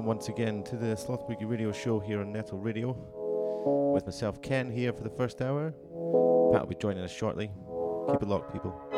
welcome once again to the Sloth Boogie Radio Show here on Nettle Radio. With myself, Ken, here for the first hour. Pat will be joining us shortly. Keep it locked, people.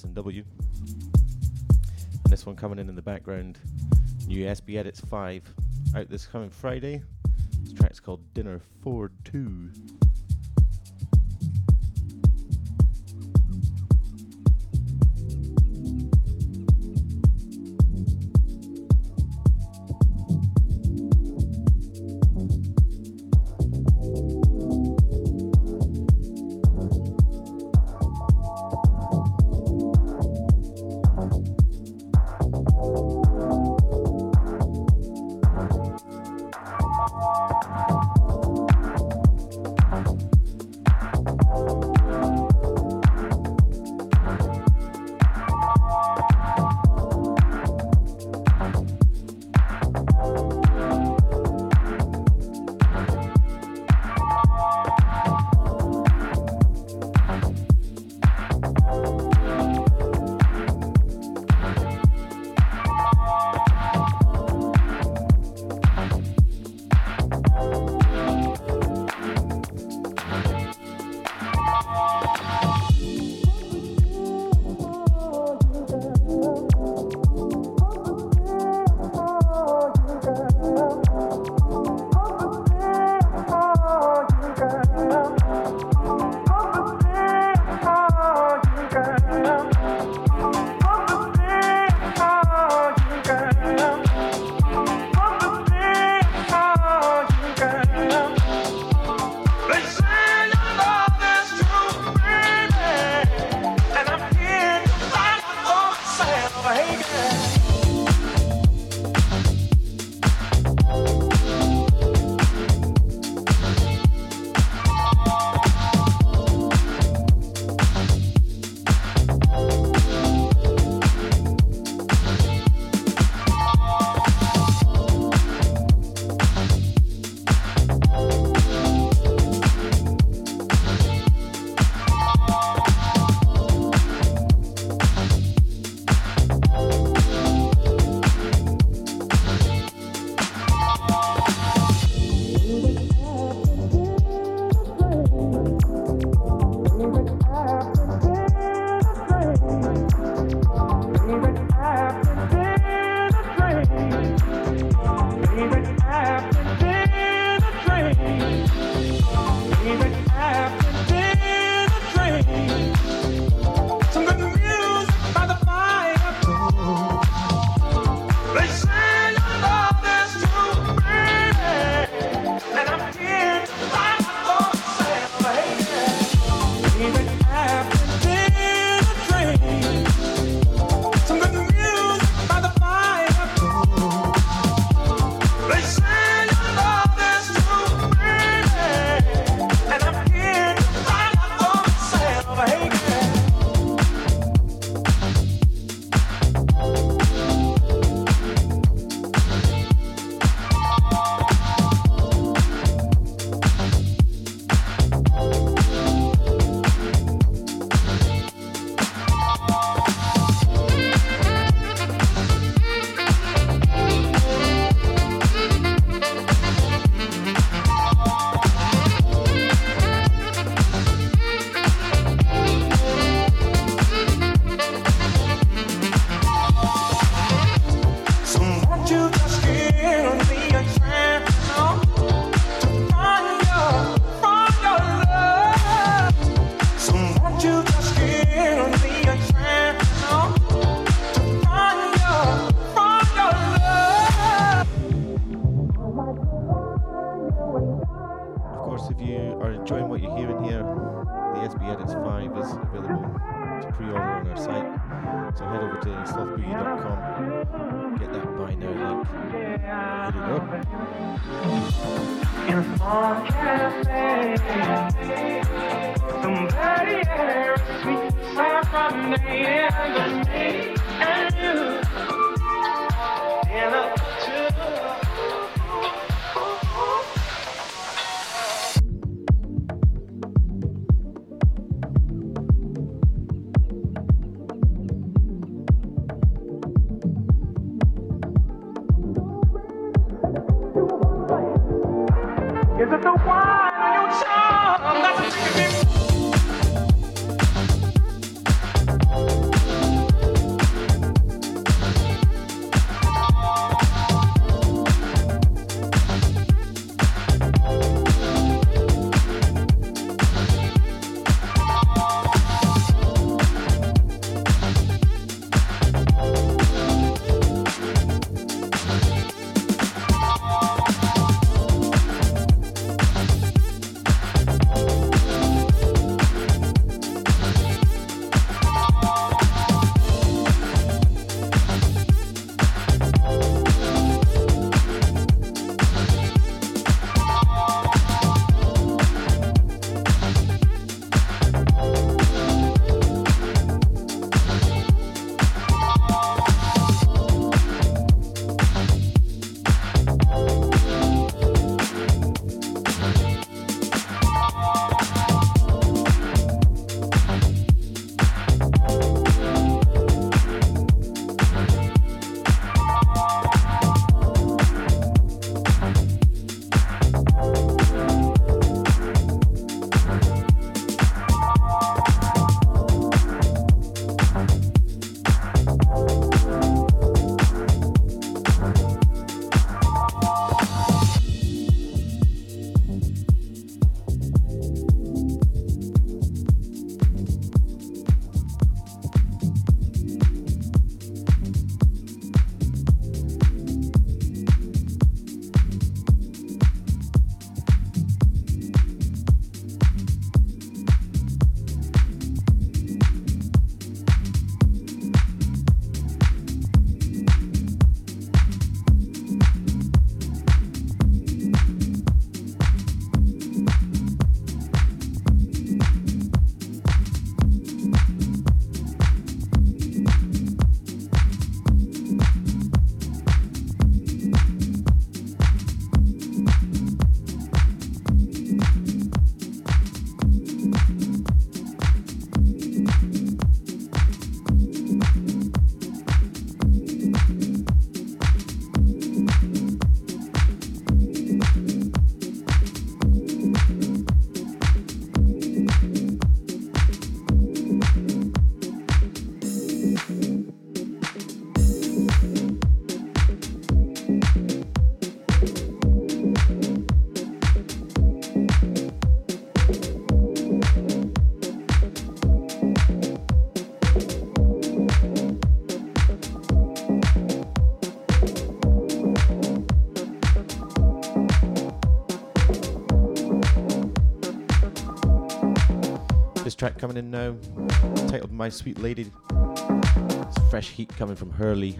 S&W. And this one coming in in the background, new SB Edits 5, out this coming Friday. This track's called Dinner 4-2. track coming in now, titled My Sweet Lady. It's fresh heat coming from Hurley.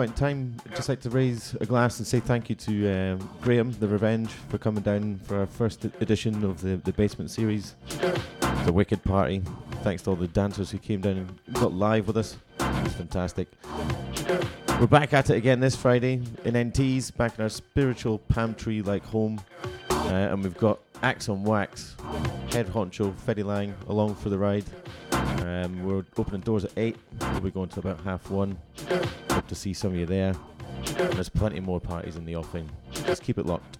Point in time, I'd just like to raise a glass and say thank you to um, Graeme, the Revenge, for coming down for our first edition of the, the Basement series. The Wicked Party. Thanks to all the dancers who came down and got live with us. It's fantastic. We're back at it again this Friday in NT's, back in our spiritual palm tree like home. Uh, and we've got Axe on Wax, head honcho, Fetty Lang, along for the ride. Um, we're opening doors at 8. We'll be going to about half 1. Hope to see some of you there. And there's plenty more parties in the offing. Just keep it locked.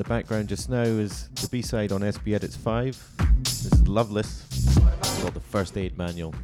The background just now is the B side on SB Edits 5. This is Loveless. It's called the First Aid Manual.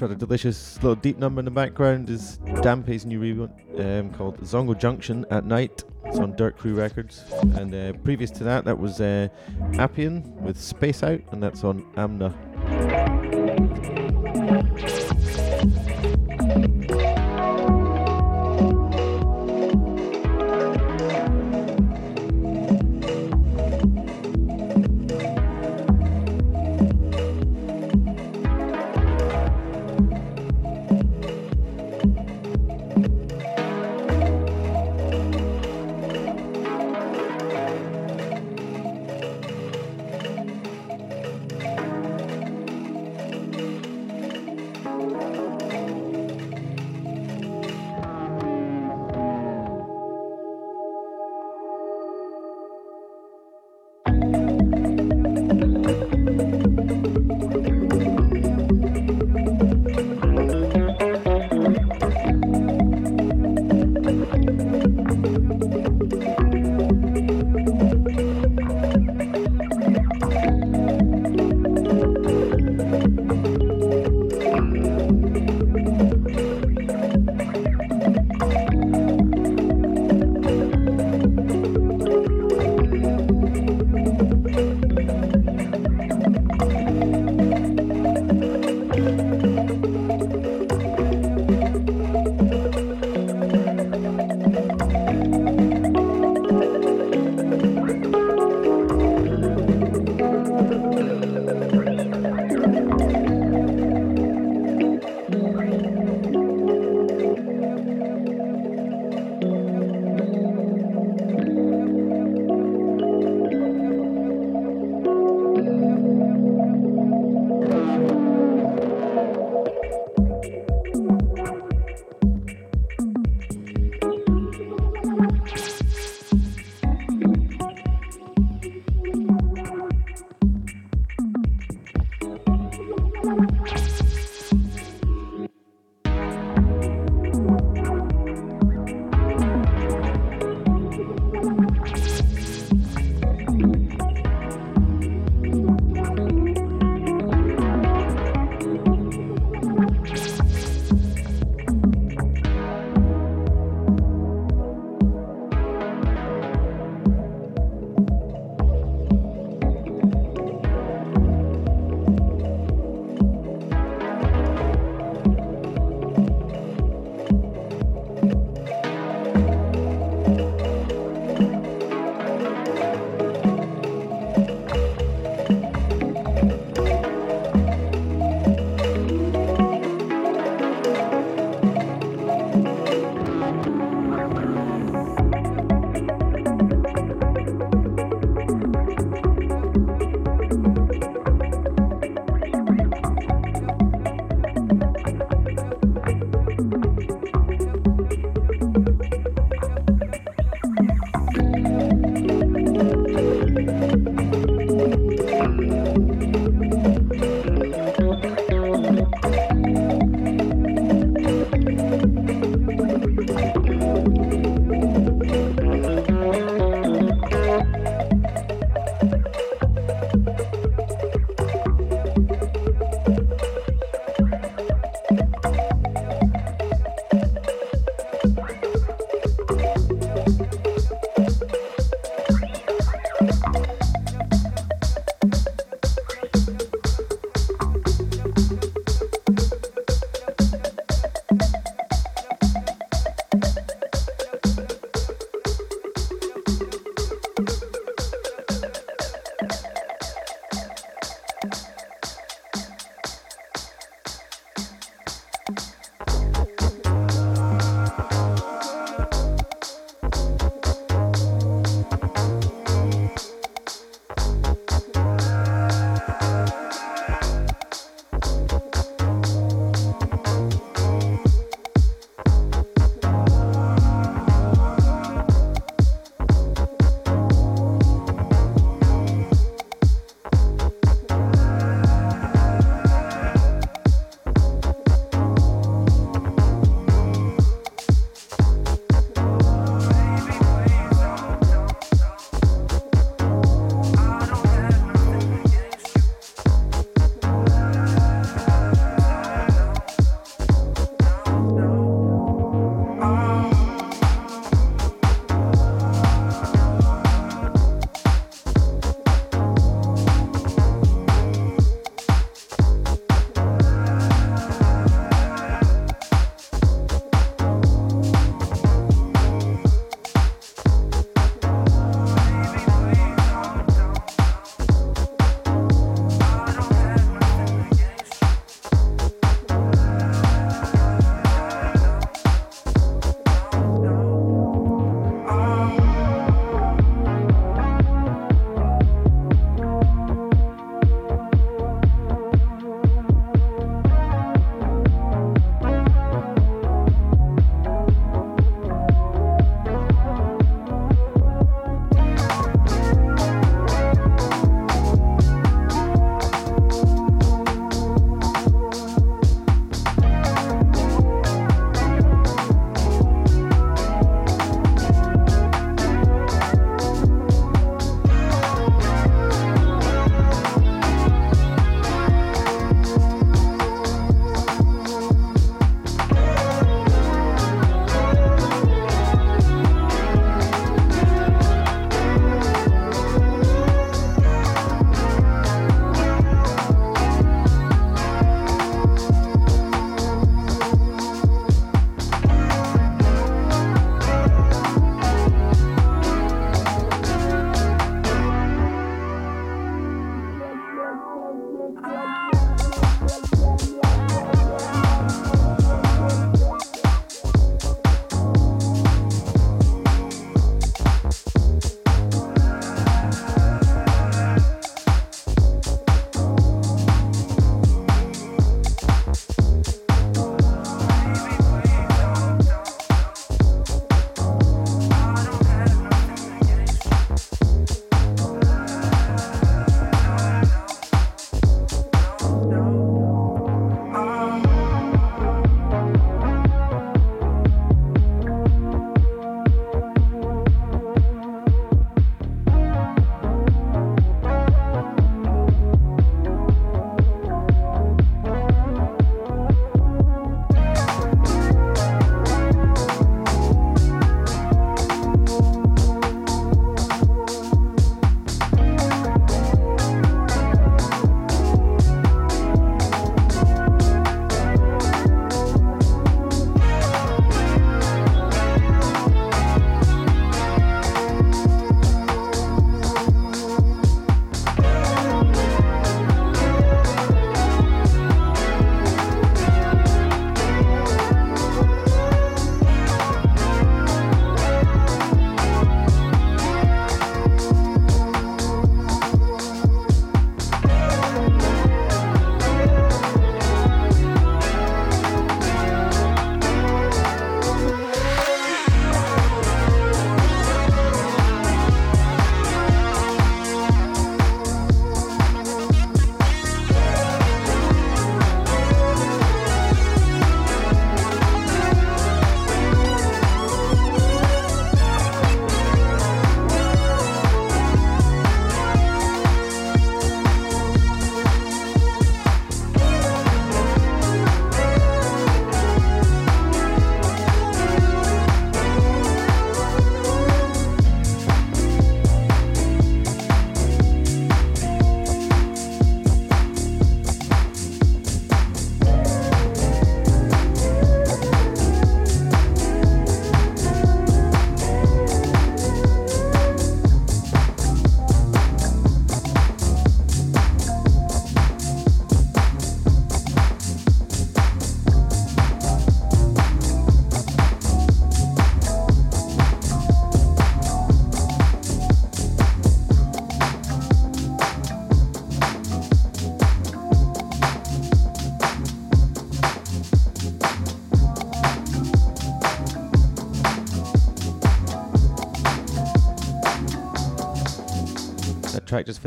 Rather delicious little deep number in the background is Dampe's new rework um, called Zongo Junction at Night. It's on Dirt Crew Records. And uh, previous to that, that was uh, Appian with Space Out, and that's on Amna.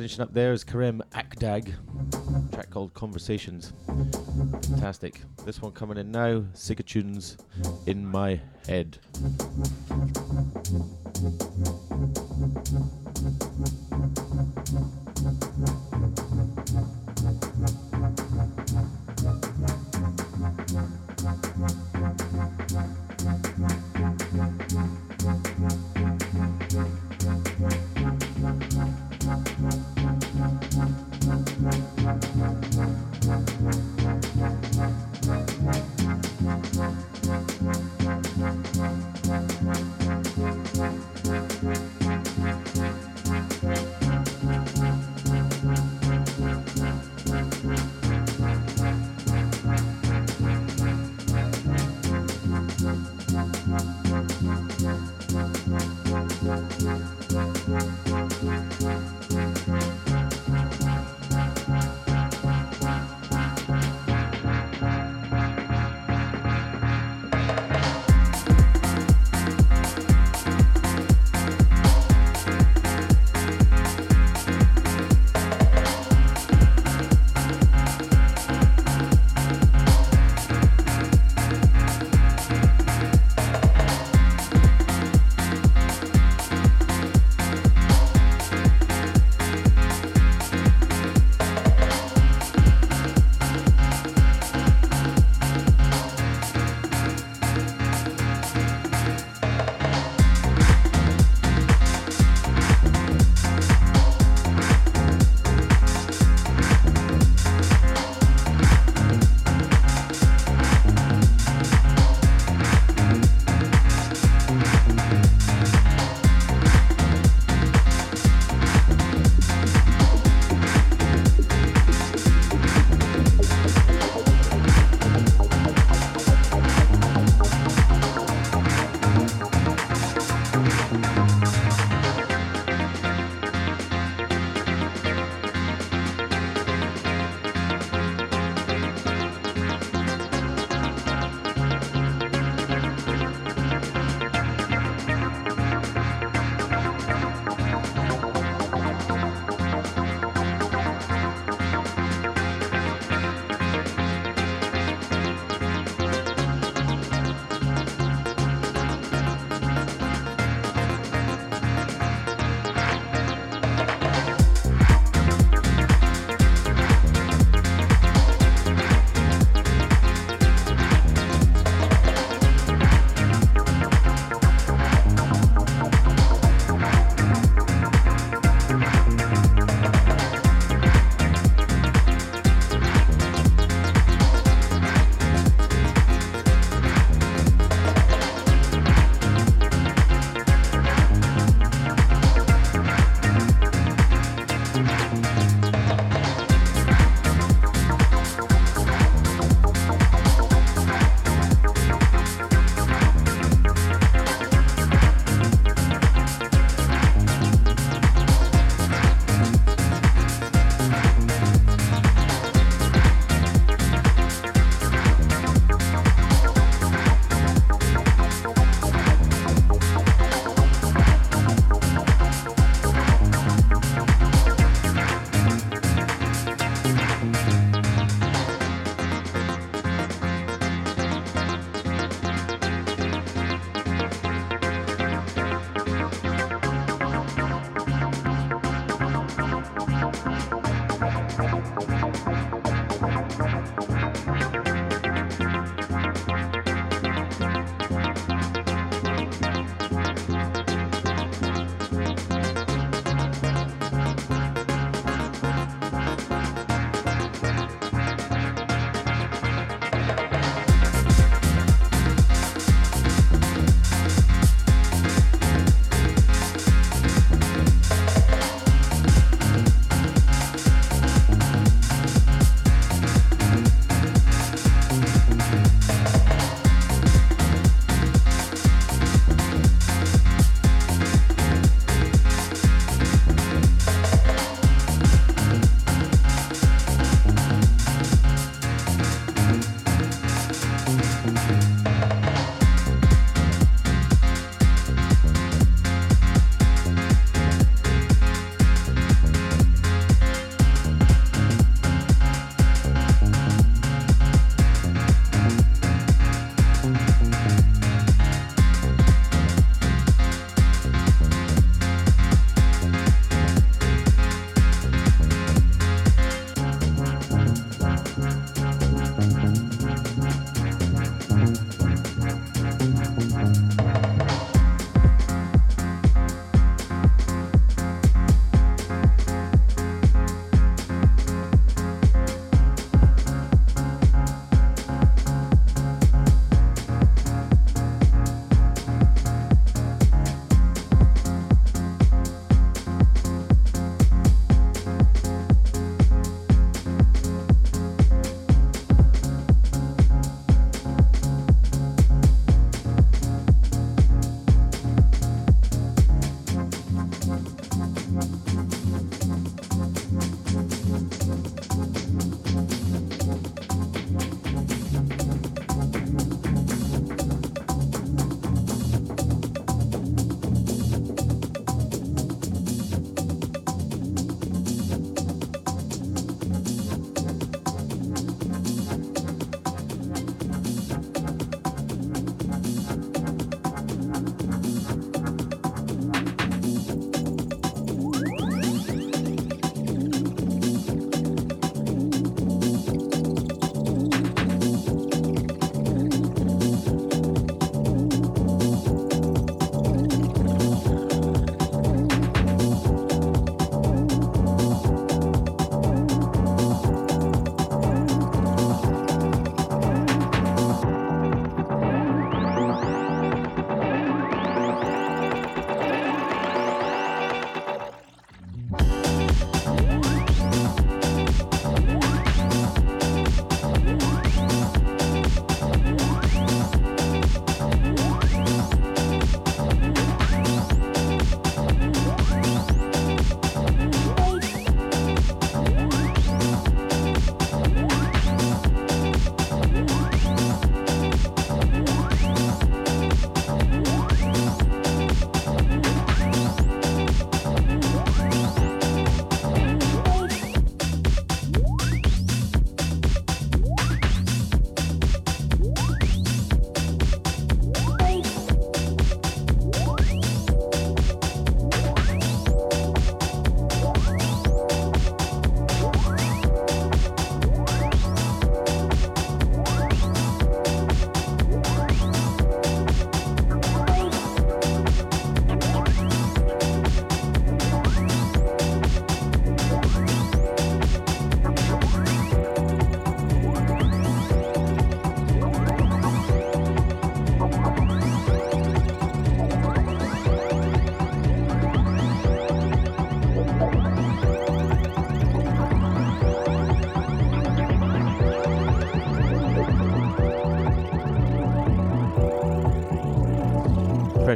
Finishing up there is Kerem Akdag, track called Conversations. Fantastic. This one coming in now, Tunes in my head.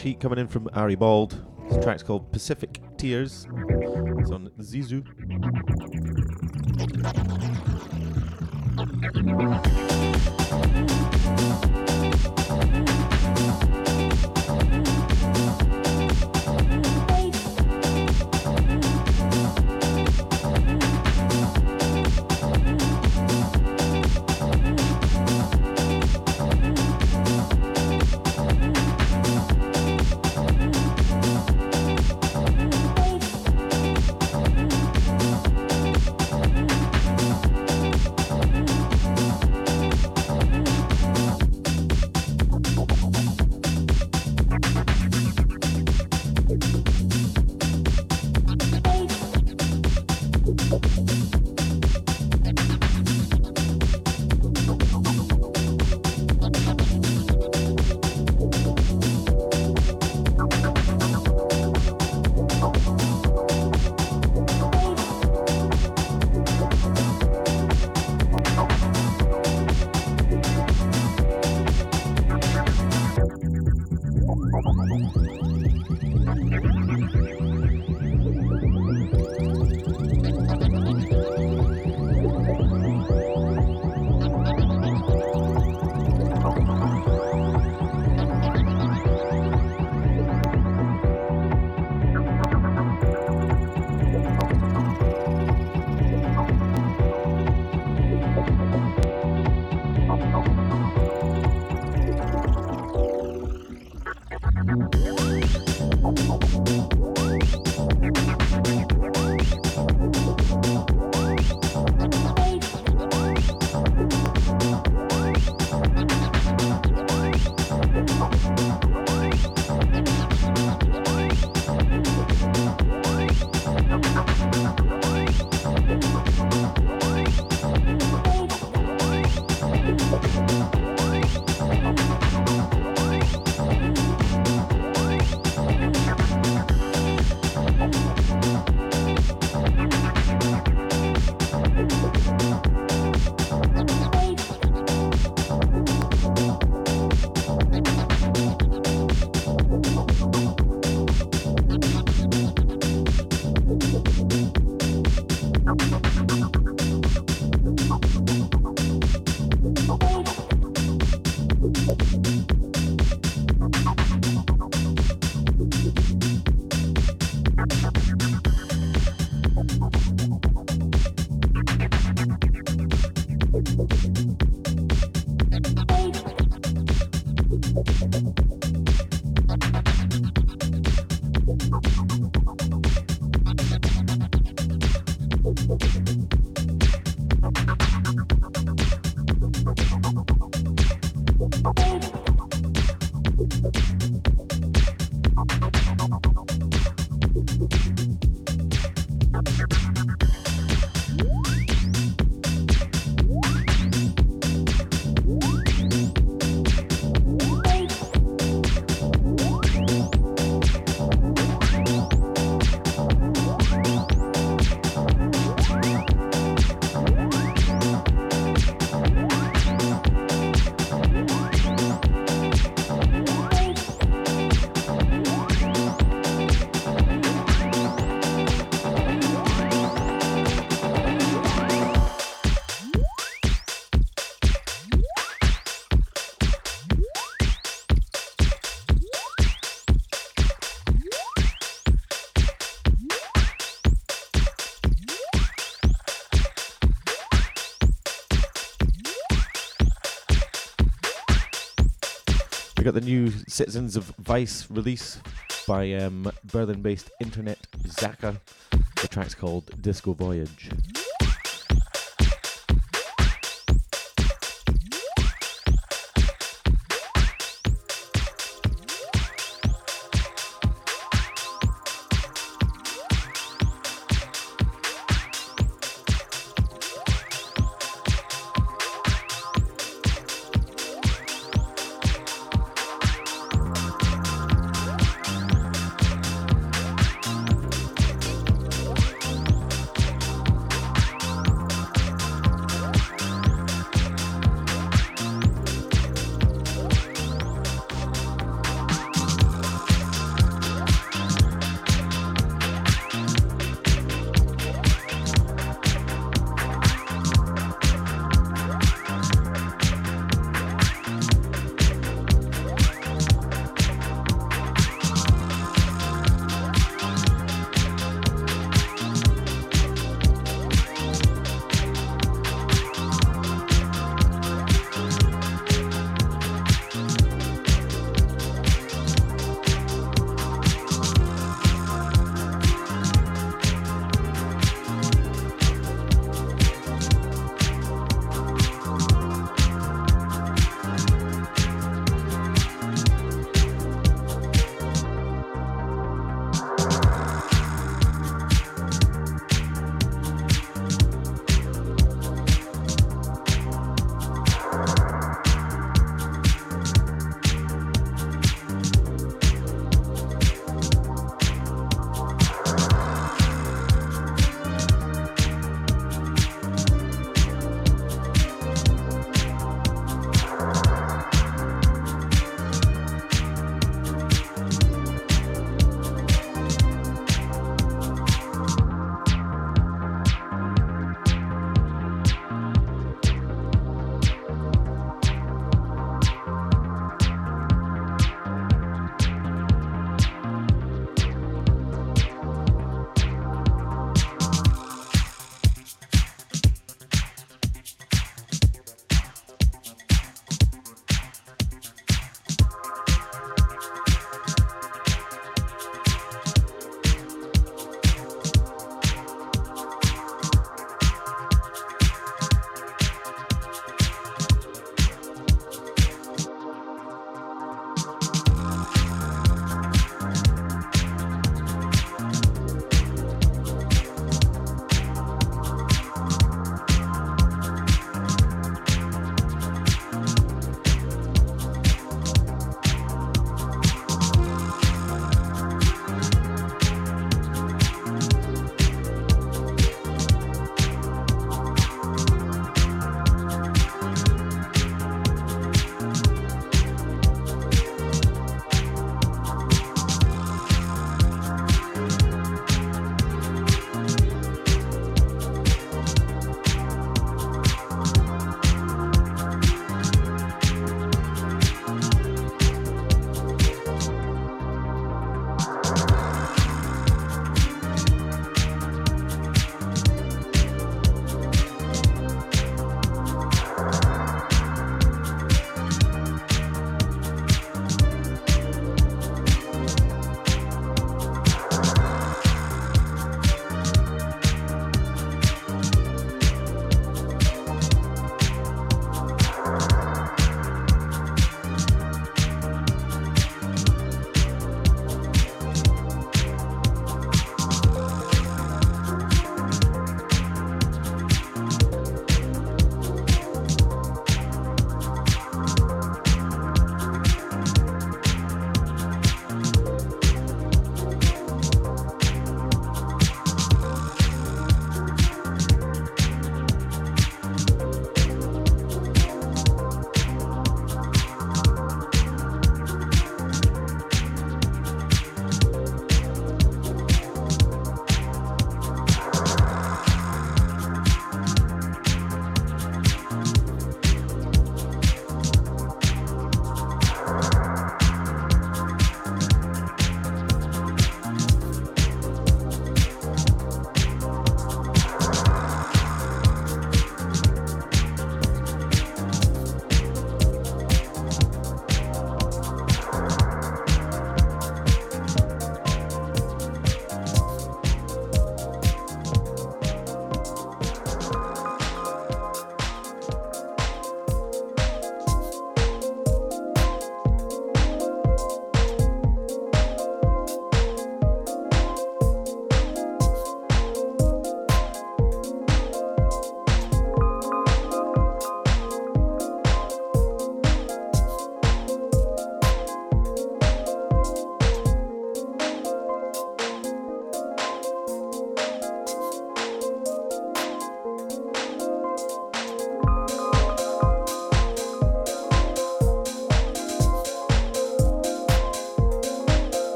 Fresh heat coming in from Ari Bald. This track's called Pacific Tears. It's on Zizu. Got the new Citizens of Vice release by um, Berlin based internet Zaka. The track's called Disco Voyage.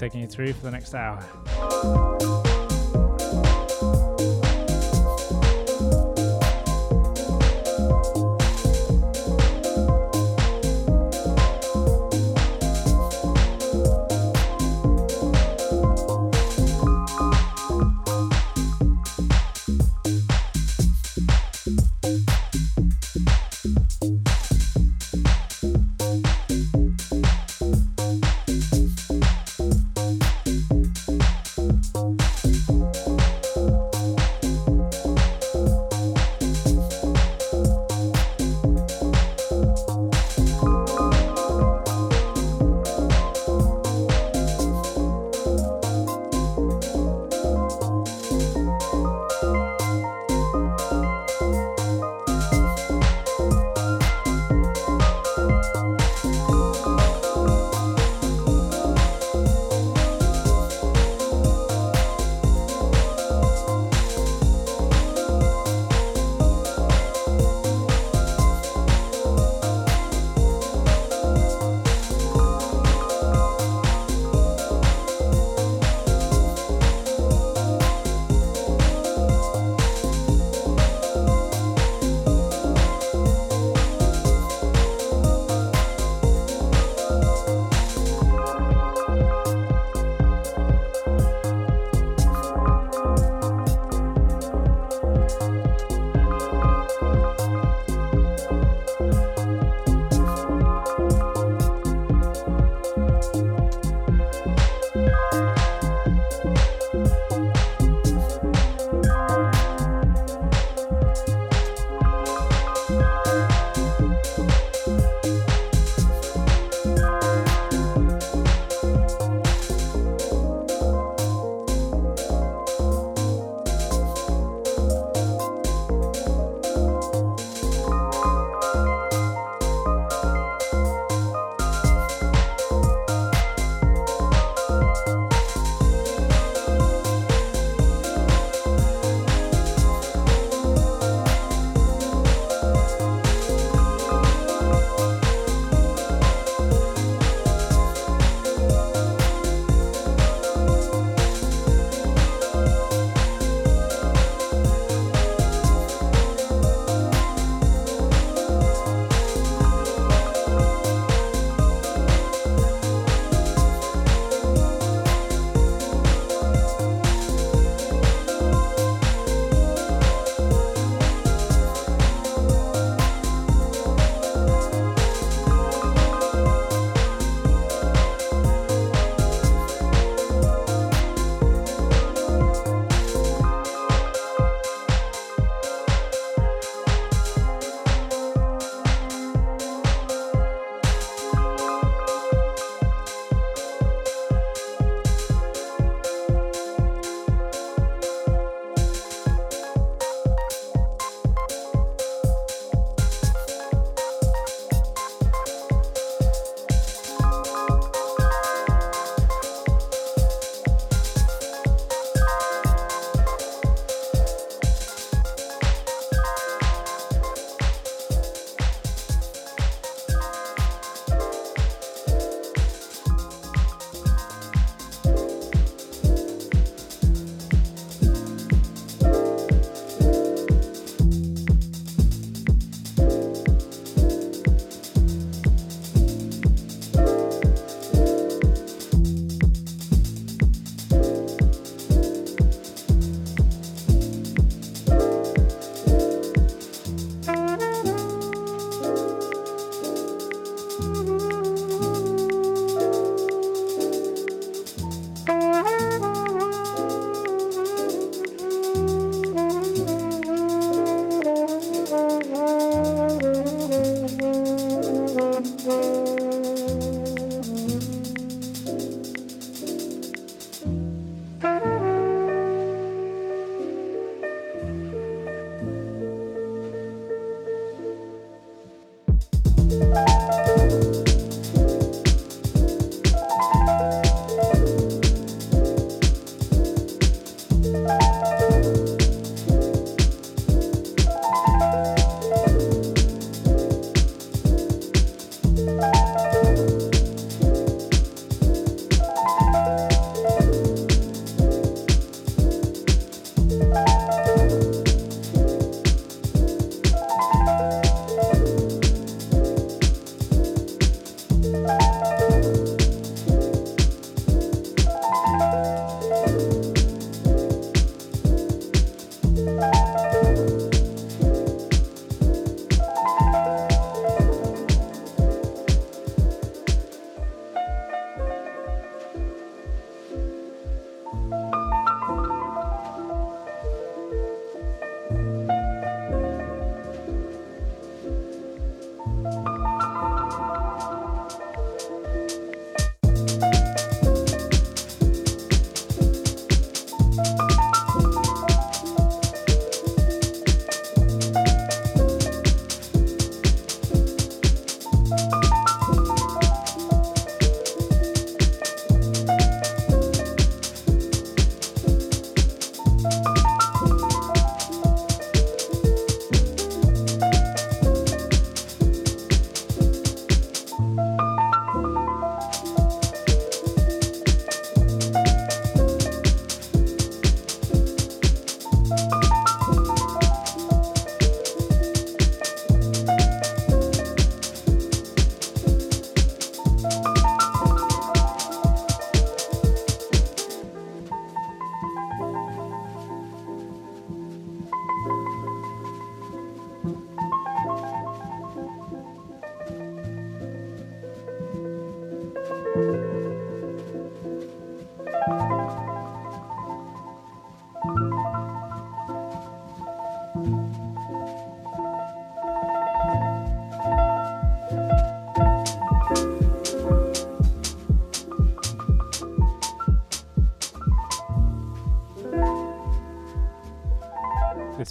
Taking you through for the next hour.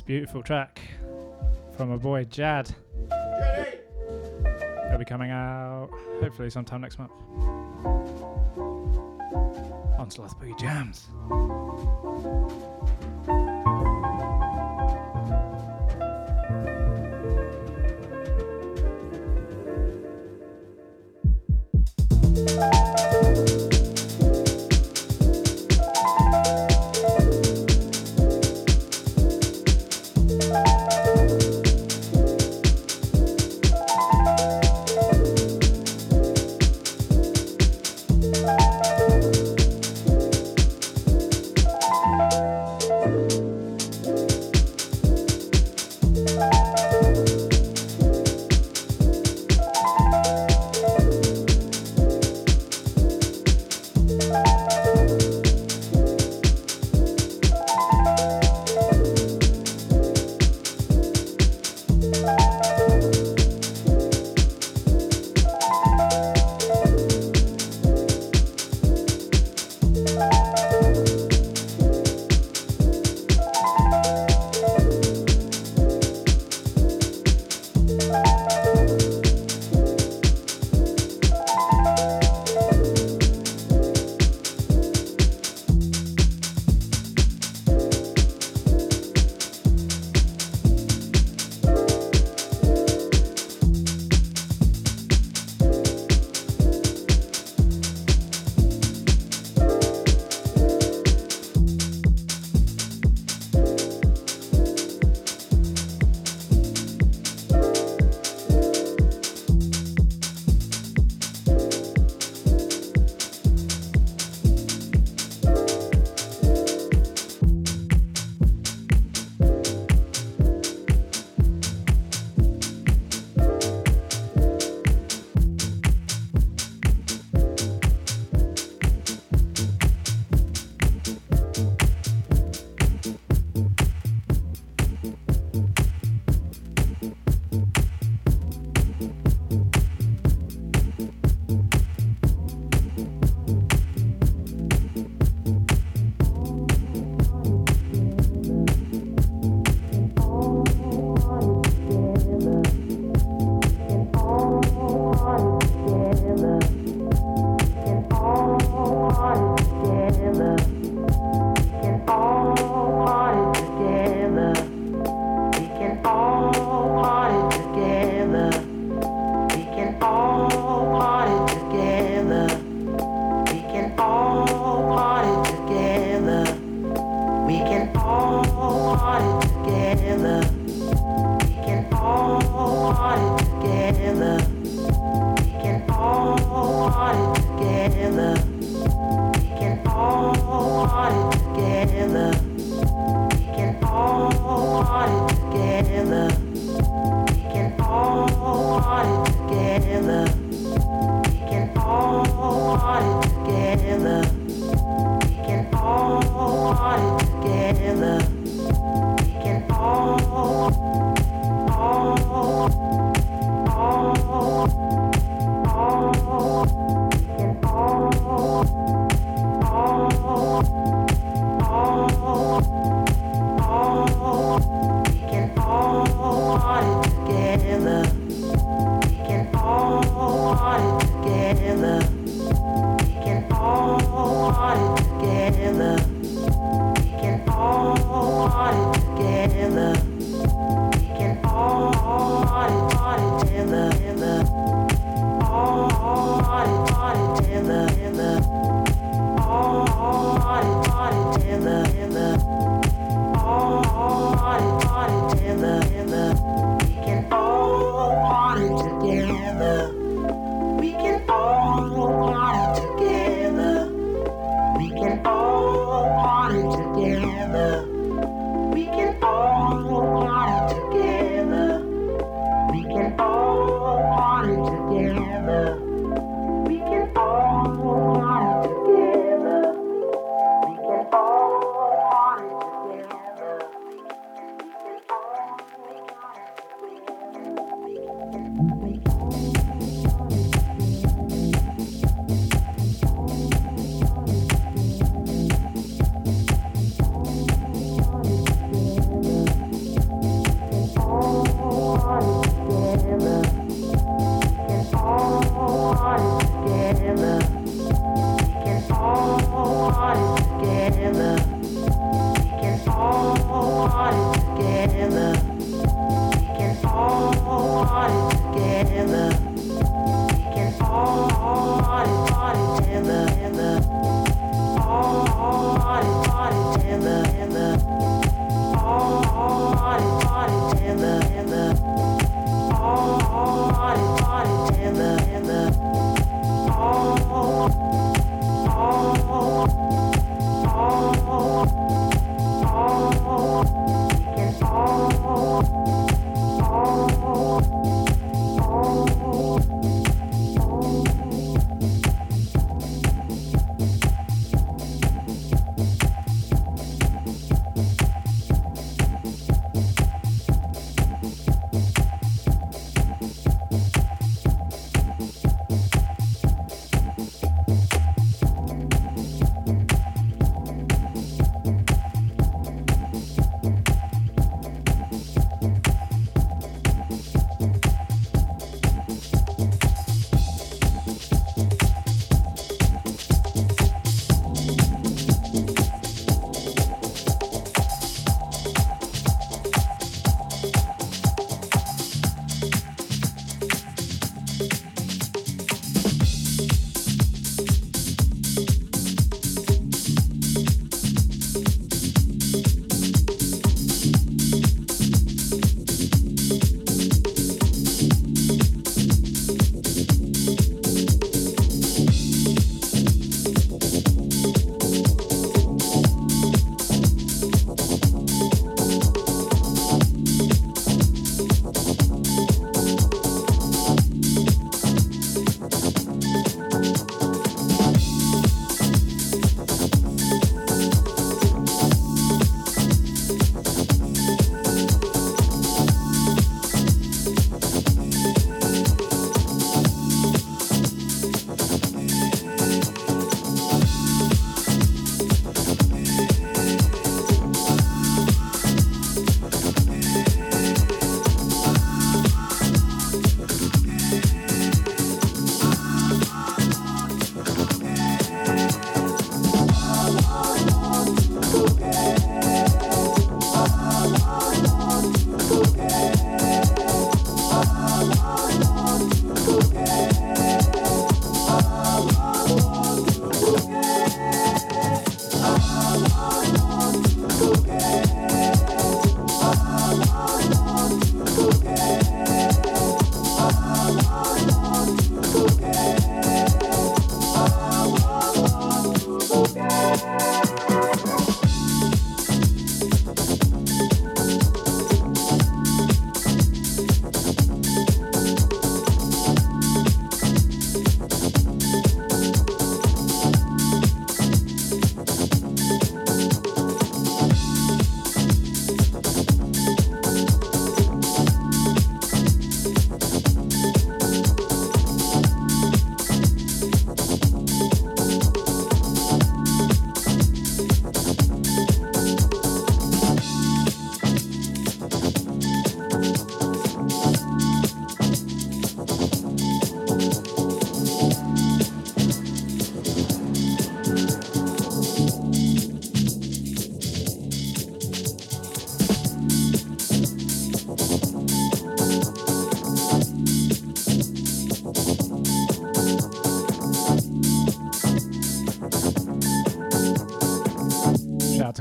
Beautiful track from my boy Jad. It'll be coming out hopefully sometime next month. On Sloth Boogie Jams.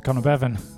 Conor Bevan.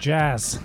jazz.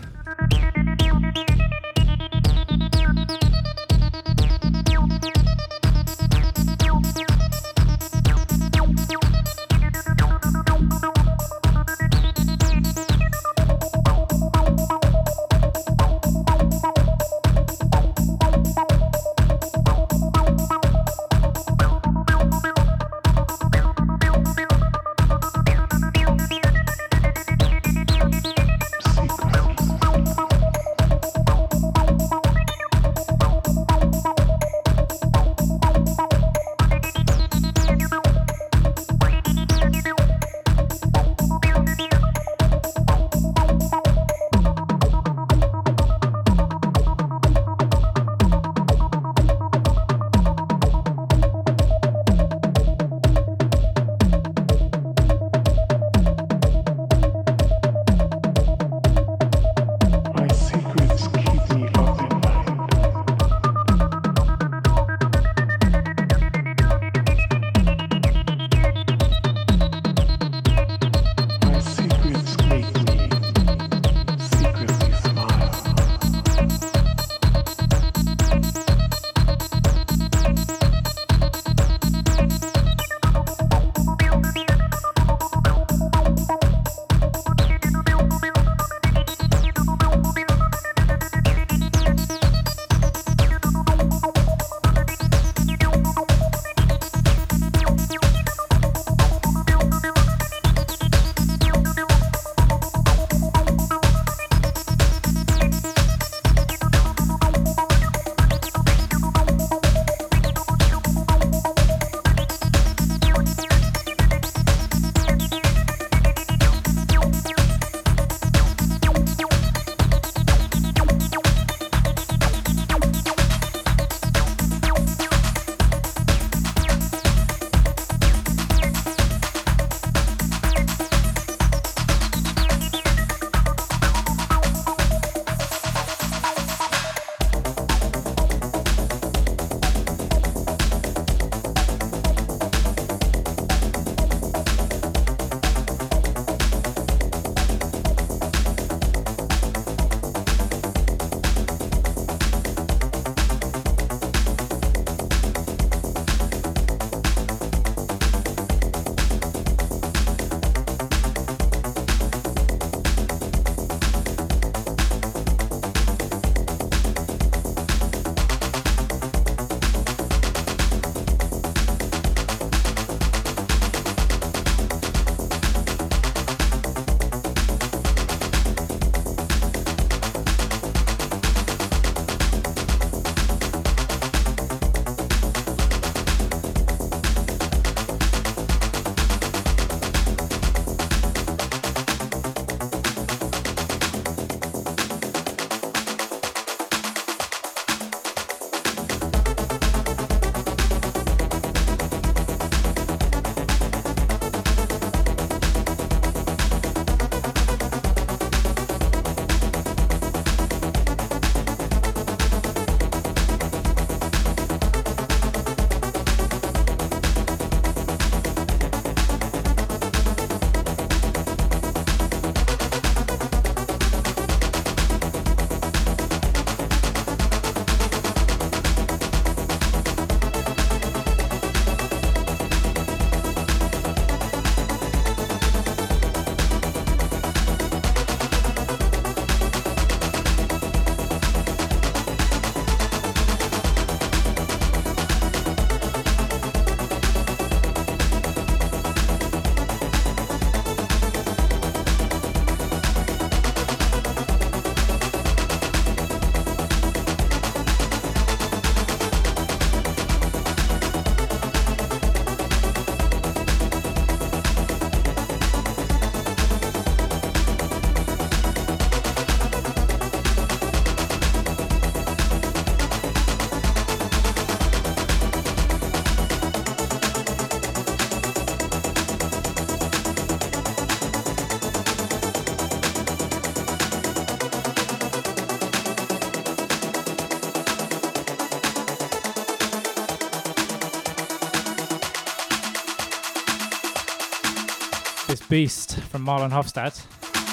Beast from Marlon Hoffstadt.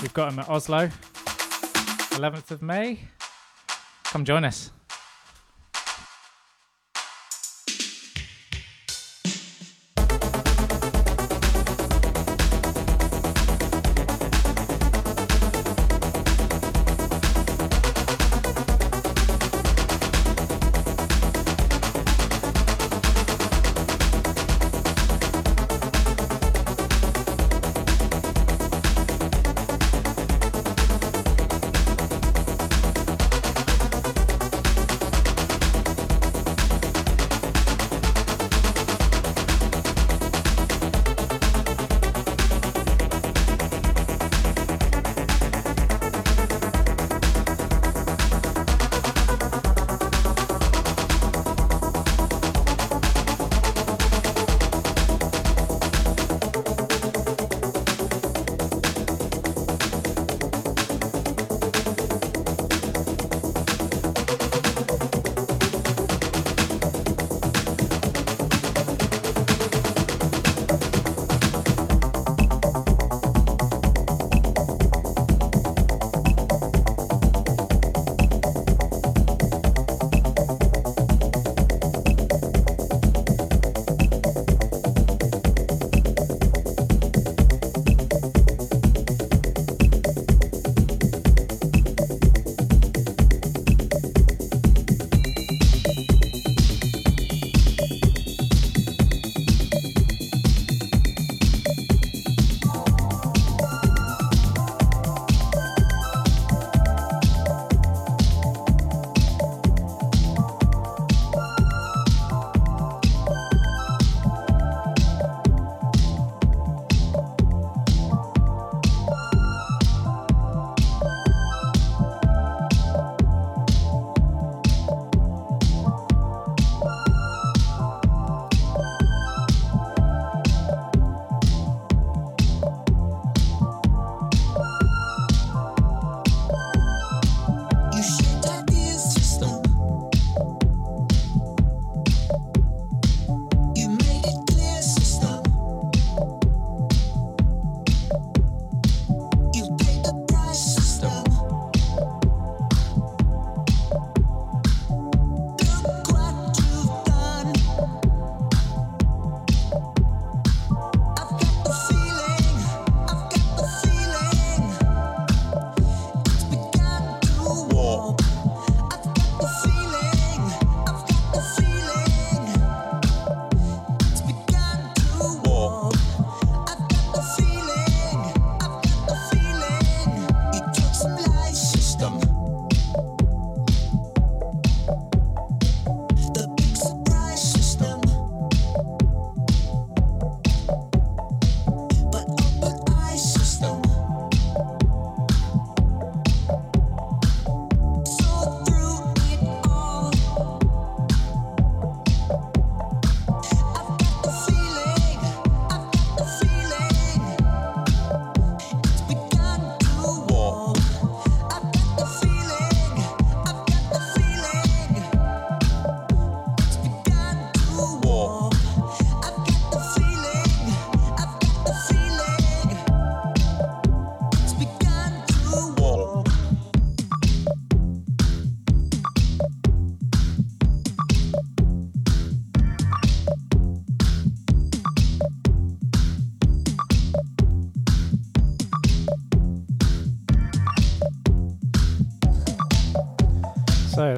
We've got him at Oslo. 11th of May. Come join us.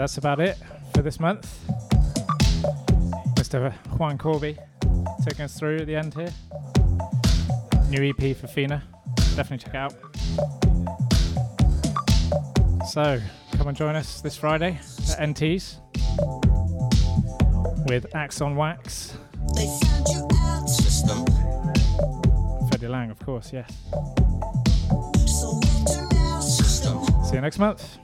That's about it for this month. Mr. Juan Corby taking us through at the end here. New EP for Fina. Definitely check it out. So come and join us this Friday at NT's with Axe on Wax. Freddy Lang, of course, yes. See you next month.